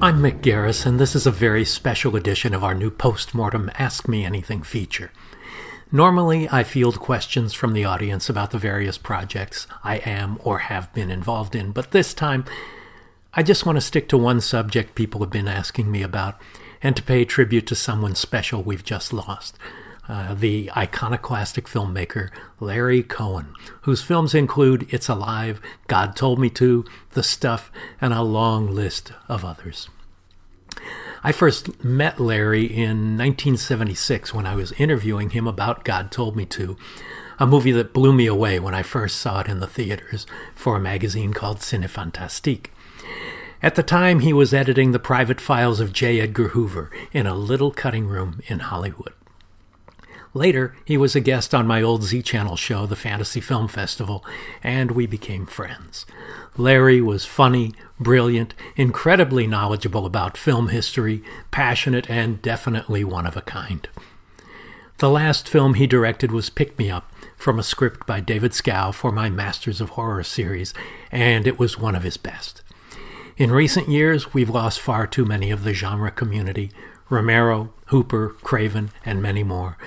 I'm Mick Garris, and this is a very special edition of our new postmortem Ask Me Anything feature. Normally, I field questions from the audience about the various projects I am or have been involved in, but this time, I just want to stick to one subject people have been asking me about and to pay tribute to someone special we've just lost. Uh, the iconoclastic filmmaker Larry Cohen, whose films include It's Alive, God Told Me to, The Stuff, and a long list of others. I first met Larry in 1976 when I was interviewing him about God Told Me to, a movie that blew me away when I first saw it in the theaters for a magazine called Cinefantastique. At the time, he was editing the private files of J. Edgar Hoover in a little cutting room in Hollywood. Later, he was a guest on my old Z Channel show, the Fantasy Film Festival, and we became friends. Larry was funny, brilliant, incredibly knowledgeable about film history, passionate, and definitely one of a kind. The last film he directed was Pick Me Up, from a script by David Schow for my Masters of Horror series, and it was one of his best. In recent years, we've lost far too many of the genre community Romero, Hooper, Craven, and many more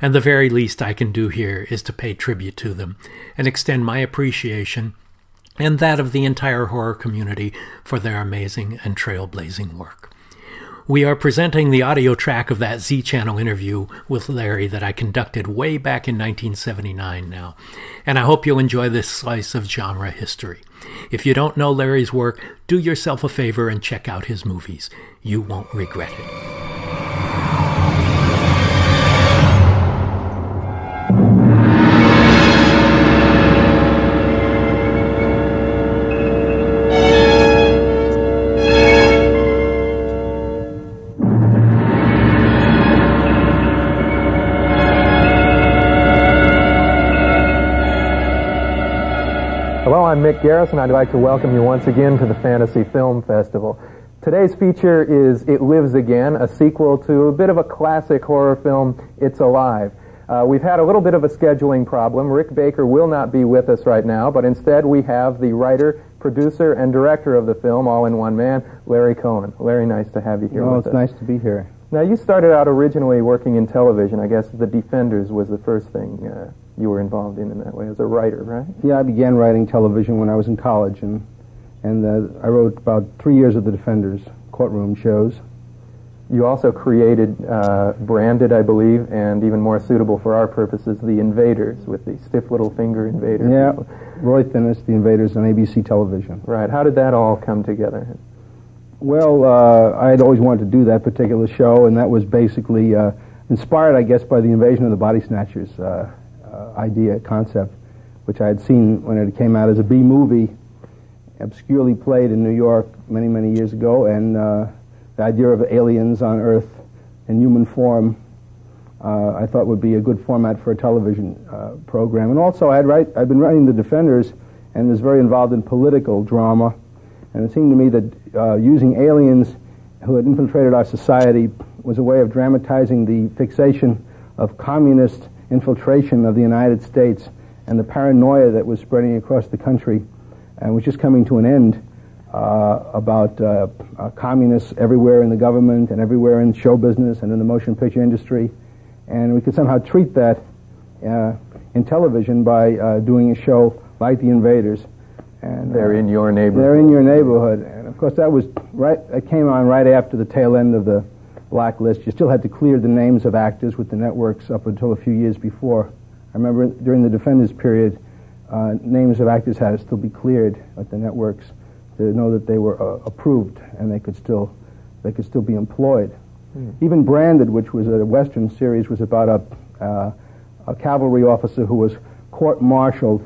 and the very least I can do here is to pay tribute to them and extend my appreciation and that of the entire horror community for their amazing and trailblazing work. We are presenting the audio track of that Z Channel interview with Larry that I conducted way back in 1979 now, and I hope you'll enjoy this slice of genre history. If you don't know Larry's work, do yourself a favor and check out his movies. You won't regret it. I'm Mick Garris, and I'd like to welcome you once again to the Fantasy Film Festival. Today's feature is It Lives Again, a sequel to a bit of a classic horror film, It's Alive. Uh, we've had a little bit of a scheduling problem. Rick Baker will not be with us right now, but instead we have the writer, producer, and director of the film, all in one man, Larry Cohen. Larry, nice to have you here well, with it's us. nice to be here. Now, you started out originally working in television. I guess The Defenders was the first thing uh, you were involved in in that way as a writer, right? Yeah, I began writing television when I was in college, and and uh, I wrote about three years of the Defenders courtroom shows. You also created uh, branded, I believe, and even more suitable for our purposes, the Invaders with the stiff little finger invaders. Yeah, Roy Thinnes, the Invaders on ABC television. Right. How did that all come together? Well, uh, I had always wanted to do that particular show, and that was basically uh, inspired, I guess, by the Invasion of the Body Snatchers. Uh, idea, concept, which I had seen when it came out as a B movie, obscurely played in New York many, many years ago, and uh, the idea of aliens on Earth in human form uh, I thought would be a good format for a television uh, program. And also, I'd, write, I'd been writing The Defenders and was very involved in political drama. And it seemed to me that uh, using aliens who had infiltrated our society was a way of dramatizing the fixation of communist infiltration of the United States and the paranoia that was spreading across the country and was just coming to an end uh, about uh, uh, communists everywhere in the government and everywhere in show business and in the motion picture industry. And we could somehow treat that uh, in television by uh, doing a show like The Invaders. And they're in your neighborhood. They're in your neighborhood. And of course, that was right. That came on right after the tail end of the blacklist. You still had to clear the names of actors with the networks up until a few years before. I remember during the Defenders period, uh, names of actors had to still be cleared at the networks to know that they were uh, approved and they could still they could still be employed. Mm. Even Branded, which was a Western series, was about a, uh, a cavalry officer who was court-martialed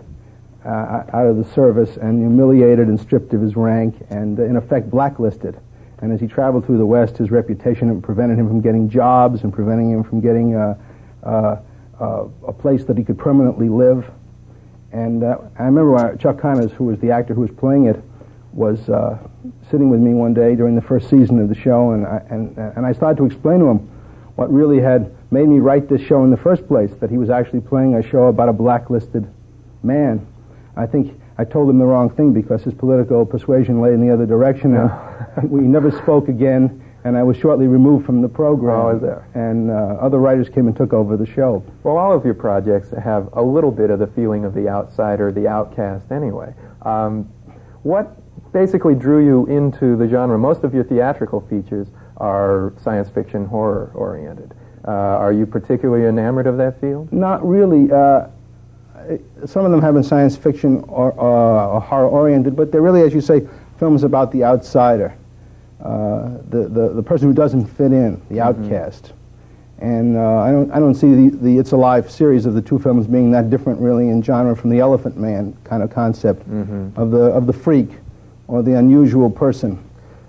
uh, out of the service and humiliated and stripped of his rank and, uh, in effect, blacklisted. And as he traveled through the West, his reputation prevented him from getting jobs and preventing him from getting uh, uh, uh, a place that he could permanently live. And uh, I remember Chuck Connors, who was the actor who was playing it, was uh, sitting with me one day during the first season of the show, and I, and, and I started to explain to him what really had made me write this show in the first place, that he was actually playing a show about a blacklisted man. I think I told him the wrong thing because his political persuasion lay in the other direction, and we never spoke again. And I was shortly removed from the program. Oh, is there? And uh, other writers came and took over the show. Well, all of your projects have a little bit of the feeling of the outsider, the outcast, anyway. Um, what basically drew you into the genre? Most of your theatrical features are science fiction horror oriented. Uh, are you particularly enamored of that field? Not really. Uh, some of them have been science fiction or, uh, or horror oriented, but they're really, as you say, films about the outsider. Uh, the, the, the person who doesn't fit in, the mm-hmm. outcast. And uh, I, don't, I don't see the, the It's Alive series of the two films being that different really in genre from the Elephant Man kind of concept mm-hmm. of, the, of the freak or the unusual person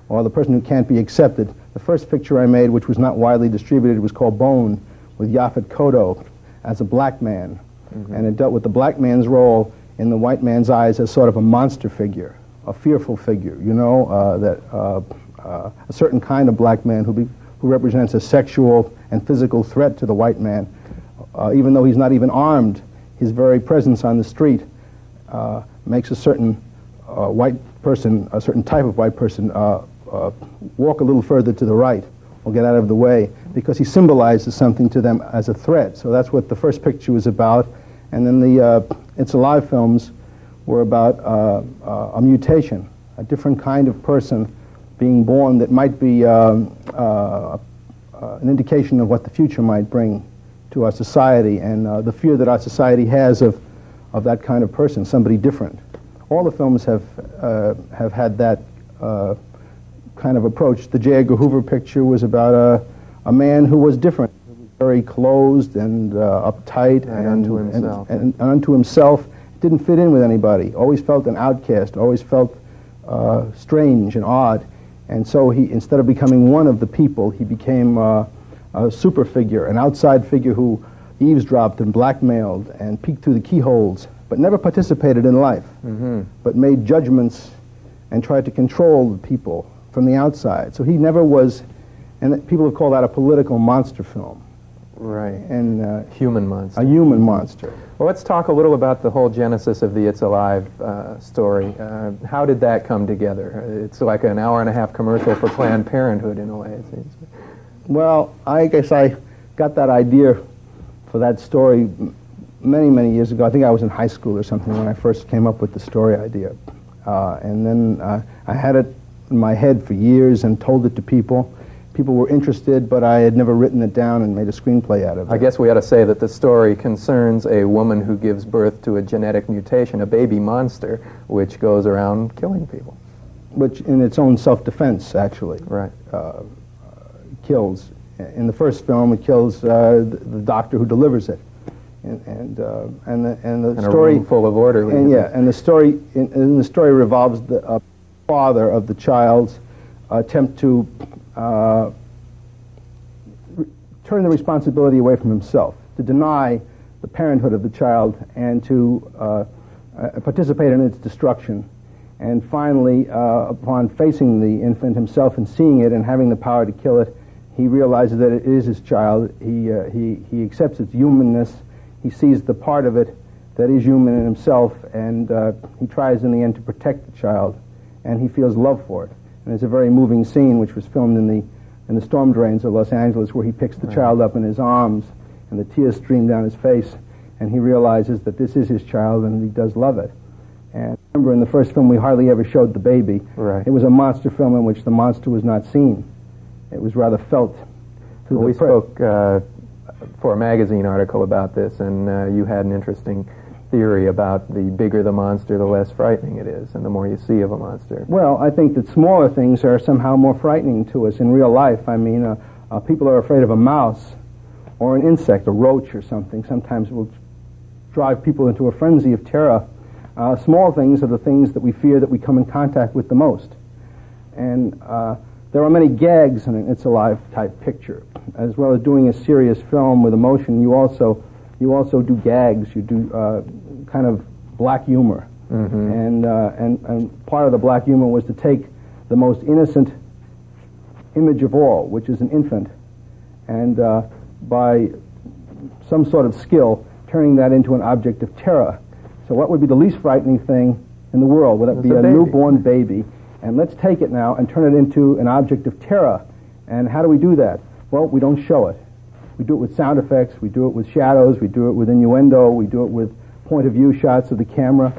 or the person who can't be accepted. The first picture I made, which was not widely distributed, was called Bone with Yaphet Kotto as a black man. Mm-hmm. And it dealt with the black man's role in the white man's eyes as sort of a monster figure, a fearful figure, you know, uh, that uh, uh, a certain kind of black man who, be, who represents a sexual and physical threat to the white man. Uh, even though he's not even armed, his very presence on the street uh, makes a certain white person, a certain type of white person, walk a little further to the right or get out of the way because he symbolizes something to them as a threat. So that's what the first picture was about. And then the It's Alive films were about a mutation, a different kind of person being born that might be um, uh, uh, an indication of what the future might bring to our society and uh, the fear that our society has of, of that kind of person, somebody different. All the films have, uh, have had that uh, kind of approach. The J. Edgar Hoover picture was about a, a man who was different, very closed and uh, uptight and, and, unto himself. And, and, unto himself. Didn't fit in with anybody. Always felt an outcast. Always felt strange and odd. And so he, instead of becoming one of the people, he became uh, a super figure, an outside figure who eavesdropped and blackmailed and peeked through the keyholes, but never participated in life, mm-hmm. but made judgments and tried to control the people from the outside. So he never was, and people have called that a political monster film. Right. And uh, human monster. A human monster. Well, let's talk a little about the whole genesis of the It's Alive uh, story. Uh, how did that come together? It's like an hour and a half commercial for Planned Parenthood in a way, it seems. Well, I guess I got that idea for that story many, many years ago. I think I was in high school or something when I first came up with the story idea. Uh, and then uh, I had it in my head for years and told it to people people were interested, but I had never written it down and made a screenplay out of it. I guess we ought to say that the story concerns a woman who gives birth to a genetic mutation, a baby monster, which goes around killing people. Which, in its own self-defense, actually, right, uh, kills. In the first film, it kills uh, the, doctor who delivers it, and and uh, and the and the and story full of order. And yeah, and the story in, in the story revolves the uh, father of the child's attempt to uh, turn the responsibility away from himself, to deny the parenthood of the child and to uh, uh, participate in its destruction. And finally, uh, upon facing the infant himself and seeing it and having the power to kill it, he realizes that it is his child. He, he, he accepts its humanness. He sees the part of it that is human in himself, and uh, he tries in the end to protect the child, and he feels love for it. And there's a very moving scene which was filmed in the, in the storm drains of Los Angeles where he picks the right. child up in his arms and the tears stream down his face and he realizes that this is his child and he does love it. And remember in the first film we hardly ever showed the baby. Right. It was a monster film in which the monster was not seen. It was rather felt well, we spoke uh, for a magazine article about this and uh, you had an interesting theory about the bigger the monster, the less frightening it is, and the more you see of a monster. Well, I think that smaller things are somehow more frightening to us in real life. I mean, uh, uh, people are afraid of a mouse or an insect, a roach or something. Sometimes it will drive people into a frenzy of terror. Uh, small things are the things that we fear that we come in contact with the most. And uh, there are many gags in an It's Alive type picture. As well as doing a serious film with emotion, you also you also do gags. You do uh, kind of black humor, mm-hmm. and, uh, and and part of the black humor was to take the most innocent image of all, which is an infant, and uh, by some sort of skill, turning that into an object of terror. So, what would be the least frightening thing in the world, whether it be a a, baby. newborn baby, and let's take it now and turn it into an object of terror. And how do we do that? Well, we don't show it. We do it with sound effects, we do it with shadows, we do it with innuendo, we do it with point of view shots of the camera.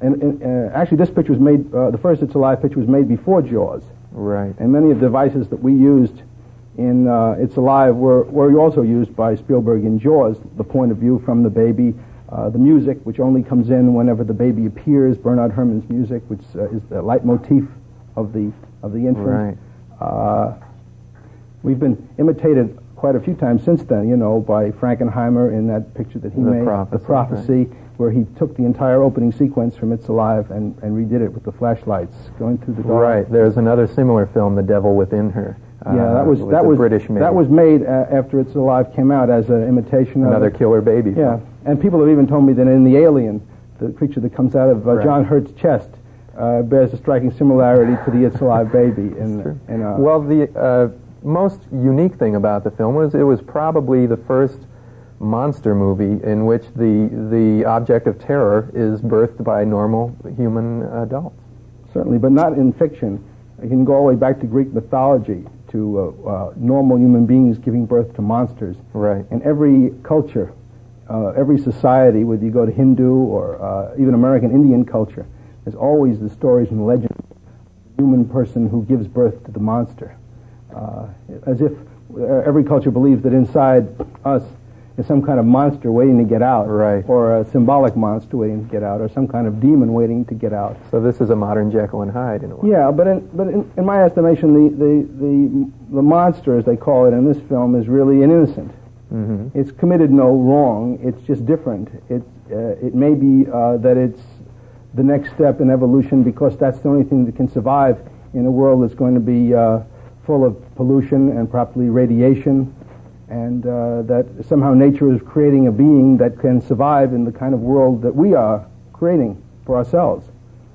And, and uh, actually, this picture was made, uh, the first It's Alive picture was made before Jaws. Right. And many of the devices that we used in uh, It's Alive were, were also used by Spielberg in Jaws. The point of view from the baby, uh, the music, which only comes in whenever the baby appears, Bernard Herrmann's music, which uh, is the leitmotif of the, of the infant. Right. Uh, we've been imitated quite a few times since then, you know, by Frankenheimer in that picture that he The made, Prophecy, The Prophecy, where he took the entire opening sequence from It's Alive and, and redid it with the flashlights going through the dark. Right. There's another similar film, The Devil Within Her. Yeah, uh, that was that was British made. that was made uh, after It's Alive came out as an imitation of another killer baby. Yeah, film. and people have even told me that in the Alien, the creature that comes out of uh, Right. John Hurt's chest uh, bears a striking similarity to the It's Alive baby. In, in, uh, well, the uh, most unique thing about the film was it was probably the first monster movie in which the the object of terror is birthed by normal human adults. certainly, but not in fiction. You can go all the way back to Greek mythology, to uh, uh, normal human beings giving birth to monsters. Right. In every culture, uh, every society, whether you go to Hindu or uh, even American Indian culture, there's always the stories and legends of the human person who gives birth to the monster. Uh, as if every culture believes that inside us is some kind of monster waiting to get out, Right. or a symbolic monster waiting to get out, or some kind of demon waiting to get out. So this is a modern Jekyll and Hyde in a way. Yeah, but in, but in, in my estimation, the, the, the, the monster, as they call it in this film, is really an innocent. hmm It's committed no wrong. It's just different. It's, uh, it may be uh, that it's the next step in evolution because that's the only thing that can survive in a world that's going to be uh, full of pollution and probably radiation, and uh, that somehow nature is creating a being that can survive in the kind of world that we are creating for ourselves.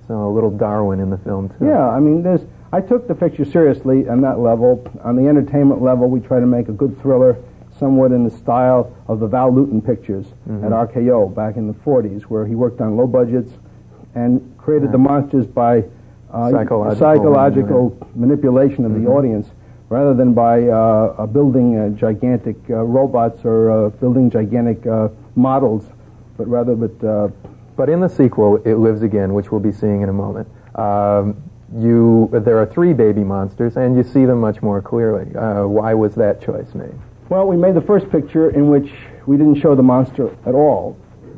So a little Darwin in the film too. Yeah, I mean, there's. I took the picture seriously on that level. On the entertainment level, we try to make a good thriller, somewhat in the style of the Val Lewton pictures at RKO back in the 40s, where he worked on low budgets and created the monsters by uh, Psychological psychological manipulation of the audience, rather than by uh, uh, building uh, gigantic uh, robots or uh, building gigantic uh, models, but rather but. Uh, But in the sequel, It Lives Again, which we'll be seeing in a moment, um, you there are three baby monsters, and you see them much more clearly. Uh, why was that choice made? Well, we made the first picture in which we didn't show the monster at all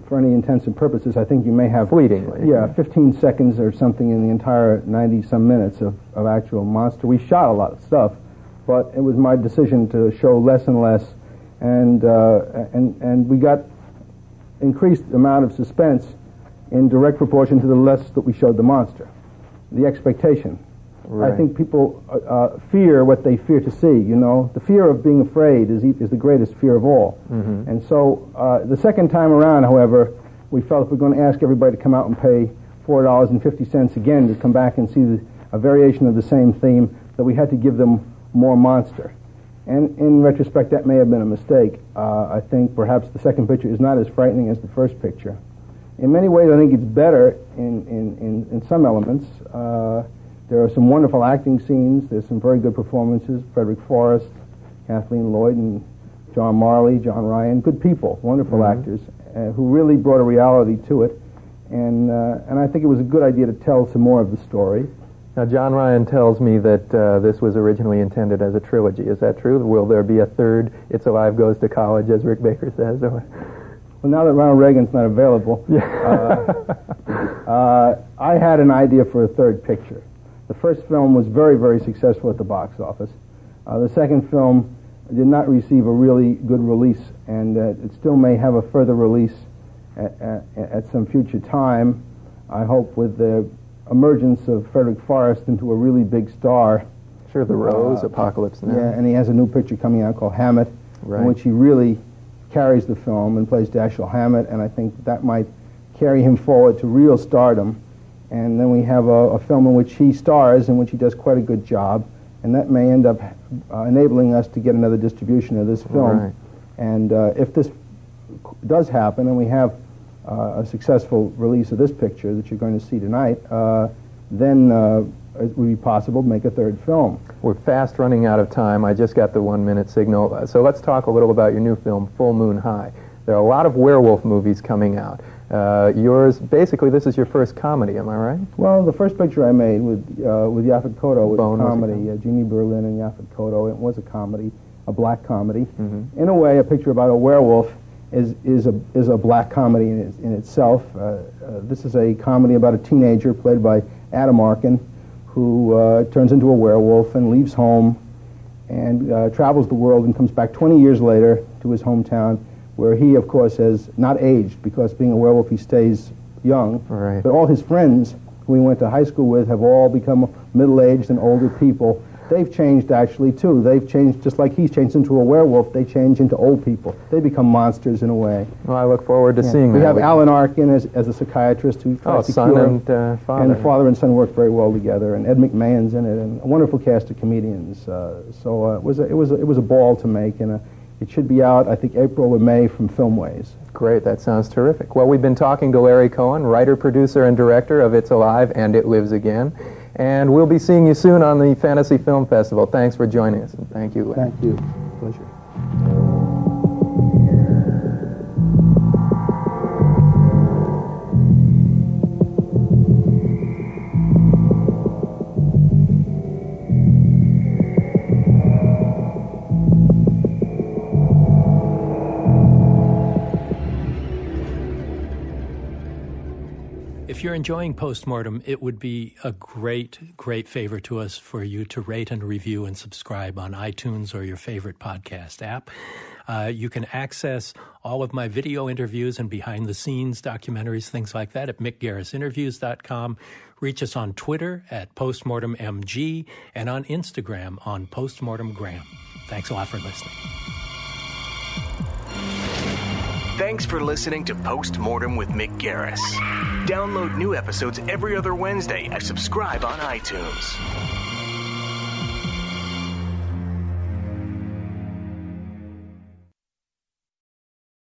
for any intents and purposes. I think you may have. Fleetingly. Yeah, 15 seconds or something in the entire 90 some minutes of, of actual monster. We shot a lot of stuff, but it was my decision to show less and less. And, uh, and, and we got increased amount of suspense in direct proportion to the less that we showed the monster. The expectation. Right. I think people uh, uh, fear what they fear to see. You know, the fear of being afraid is, is the greatest fear of all. Mm-hmm. And so, uh, the second time around, however, we felt if we're going to ask everybody to come out and pay four dollars and fifty cents again to come back and see the, a variation of the same theme, that we had to give them more monster. And in retrospect, that may have been a mistake. Uh, I think perhaps the second picture is not as frightening as the first picture. In many ways, I think it's better in, in, in, in some elements. Uh, there are some wonderful acting scenes. There's some very good performances. Frederick Forrest, Kathleen Lloyd, and John Marley, John Ryan. Good people, wonderful Mhm. actors uh, who really brought a reality to it. And, uh, and I think it was a good idea to tell some more of the story. Now, John Ryan tells me that uh, this was originally intended as a trilogy. Is that true? Will there be a third It's Alive Goes to College, as Rick Baker says? Well, now that Ronald Reagan's not available, uh, uh, I had an idea for a third picture. The first film was very, very successful at the box office. Uh, the second film did not receive a really good release, and uh, it still may have a further release at, at, at some future time. I hope with the emergence of Frederick Forrest into a really big star. sure, The Rose, Uh, Apocalypse Now. Yeah, and he has a new picture coming out called Hammett, Right. in which he really carries the film and plays Dashiell Hammett, and I think that might carry him forward to real stardom. And then we have a, a film in which he stars, in which he does quite a good job, and that may end up uh, enabling us to get another distribution of this film. Right. And uh, if this does happen, and we have uh, a successful release of this picture that you're going to see tonight, uh, then uh, it would be possible to make a third film. We're fast running out of time. I just got the one minute signal. Uh, So let's talk a little about your new film, Full Moon High. There are a lot of werewolf movies coming out. Uh, yours, basically, this is your first comedy, am I right? Well, the first picture I made with uh, with Yaphet Kotto was Bone a was comedy. Uh, Jeannie Berlin and Yaphet Kotto. It was a comedy, a black comedy. Mm-hmm. In a way, a picture about a werewolf is is a is a black comedy in, in itself. Uh, uh, this is a comedy about a teenager played by Adam Arkin, who uh, turns into a werewolf and leaves home, and uh, travels the world and comes back 20 years later to his hometown, where he, of course, has not aged because being a werewolf he stays young. Right. But all his friends who he went to high school with have all become middle-aged and older people. They've changed actually too. They've changed just like he's changed into a werewolf. They change into old people. They become monsters in a way. Well, I look forward to seeing we that. have Alan Arkin as, as a psychiatrist who Oh, to son cure and uh, father. and the father and son work very well together, and Ed McMahon's in it, and a wonderful cast of comedians. Uh, so uh, it was a, it was a, it was a ball to make, and uh, it should be out I think April or May from Filmways. Great, that sounds terrific. Well, we've been talking to Larry Cohen, writer, producer, and director of It's Alive and It Lives Again. And we'll be seeing you soon on the Fantasy Film Festival. Thanks for joining us, and thank you. Larry. Thank you. Pleasure. You're enjoying Postmortem, it would be a great, great favor to us for you to rate and review and subscribe on iTunes or your favorite podcast app. Uh, you can access all of my video interviews and behind the scenes documentaries, things like that at mickgarrisinterviews.com. Reach us on Twitter at postmortemmg and on Instagram on postmortemgram. Thanks a lot for listening. Thanks for listening to Postmortem with Mick Garris. Download new episodes every other Wednesday and subscribe on iTunes.